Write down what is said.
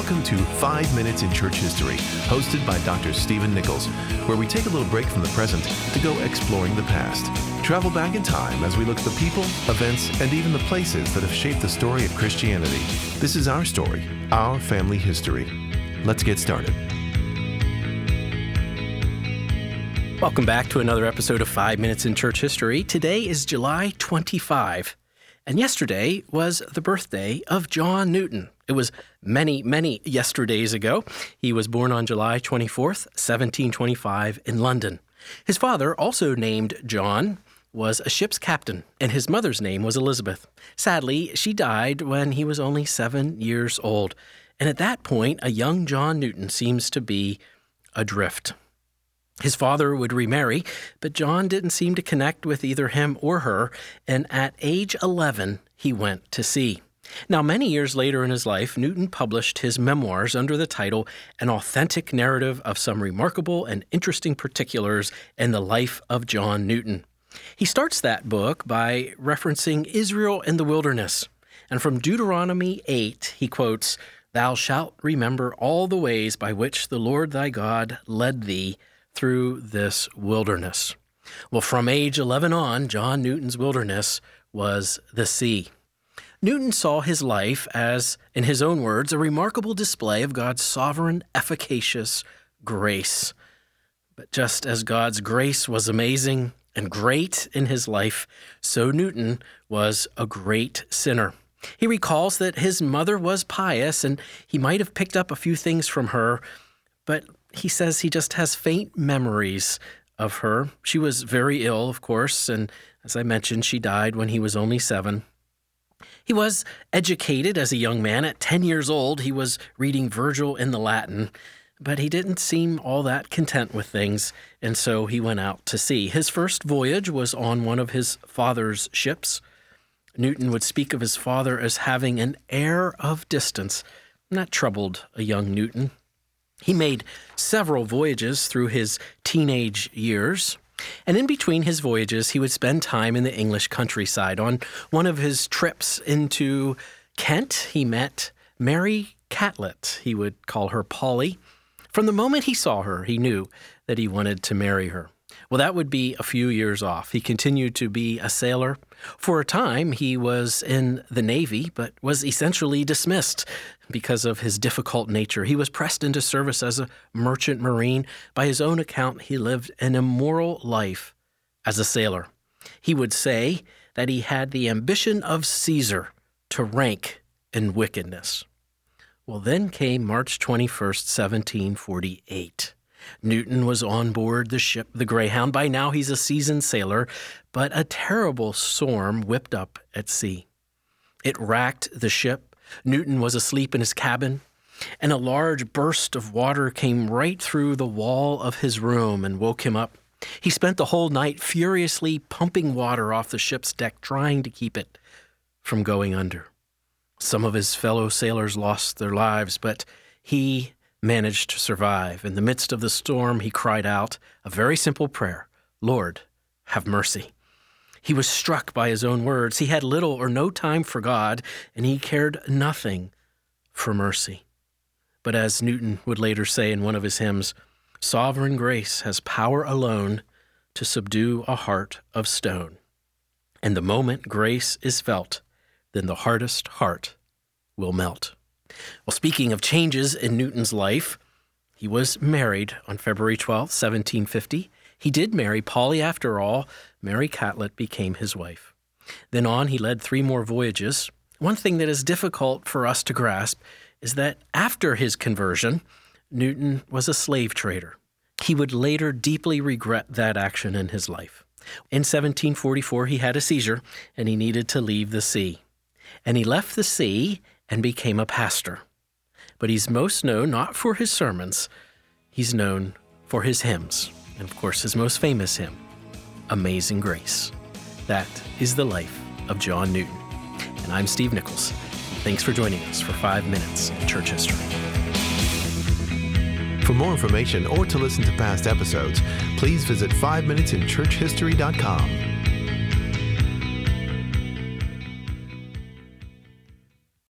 Welcome to 5 Minutes in Church History, hosted by Dr. Stephen Nichols, where we take a little break from the present to go exploring the past. Travel back in time as we look at the people, events, and even the places that have shaped the story of Christianity. This is our story, our family history. Let's get started. Welcome back to another episode of 5 Minutes in Church History. Today is July 25, and yesterday was the birthday of John Newton. It was many, many yesterdays ago. He was born on July 24th, 1725, in London. His father, also named John, was a ship's captain, and his mother's name was Elizabeth. Sadly, she died when he was only seven years old, and at that point, a young John Newton seems to be adrift. His father would remarry, but John didn't seem to connect with either him or her, and at age 11, he went to sea. Now, many years later in his life, Newton published his memoirs under the title An Authentic Narrative of Some Remarkable and Interesting Particulars in the Life of John Newton. He starts that book by referencing Israel in the wilderness. And from Deuteronomy 8, he quotes, Thou shalt remember all the ways by which the Lord thy God led thee through this wilderness. Well, from age 11 on, John Newton's wilderness was the sea. Newton saw his life as, in his own words, a remarkable display of God's sovereign, efficacious grace. But just as God's grace was amazing and great in his life, so Newton was a great sinner. He recalls that his mother was pious and he might have picked up a few things from her, but he says he just has faint memories of her. She was very ill, of course, and as I mentioned, she died when he was only seven. He was educated as a young man. At 10 years old, he was reading Virgil in the Latin, but he didn't seem all that content with things, and so he went out to sea. His first voyage was on one of his father's ships. Newton would speak of his father as having an air of distance. That troubled a young Newton. He made several voyages through his teenage years. And in between his voyages, he would spend time in the English countryside. On one of his trips into Kent, he met Mary Catlett. He would call her Polly. From the moment he saw her, he knew that he wanted to marry her. Well, that would be a few years off. He continued to be a sailor. For a time, he was in the Navy, but was essentially dismissed because of his difficult nature. He was pressed into service as a merchant marine. By his own account, he lived an immoral life as a sailor. He would say that he had the ambition of Caesar to rank in wickedness. Well, then came March 21st, 1748. Newton was on board the ship the Greyhound. By now, he's a seasoned sailor, but a terrible storm whipped up at sea. It racked the ship. Newton was asleep in his cabin, and a large burst of water came right through the wall of his room and woke him up. He spent the whole night furiously pumping water off the ship's deck, trying to keep it from going under. Some of his fellow sailors lost their lives, but he managed to survive. In the midst of the storm, he cried out a very simple prayer Lord, have mercy. He was struck by his own words. He had little or no time for God, and he cared nothing for mercy. But as Newton would later say in one of his hymns, sovereign grace has power alone to subdue a heart of stone. And the moment grace is felt, then the hardest heart will melt. Well, speaking of changes in Newton's life, he was married on February 12, 1750. He did marry Polly after all. Mary Catlett became his wife. Then on, he led three more voyages. One thing that is difficult for us to grasp is that after his conversion, Newton was a slave trader. He would later deeply regret that action in his life. In 1744, he had a seizure and he needed to leave the sea. And he left the sea and became a pastor. But he's most known not for his sermons, he's known for his hymns. And of course, his most famous hymn, Amazing Grace. That is the life of John Newton. And I'm Steve Nichols. Thanks for joining us for five minutes in church history. For more information or to listen to past episodes, please visit 5minutesinchurchhistory.com.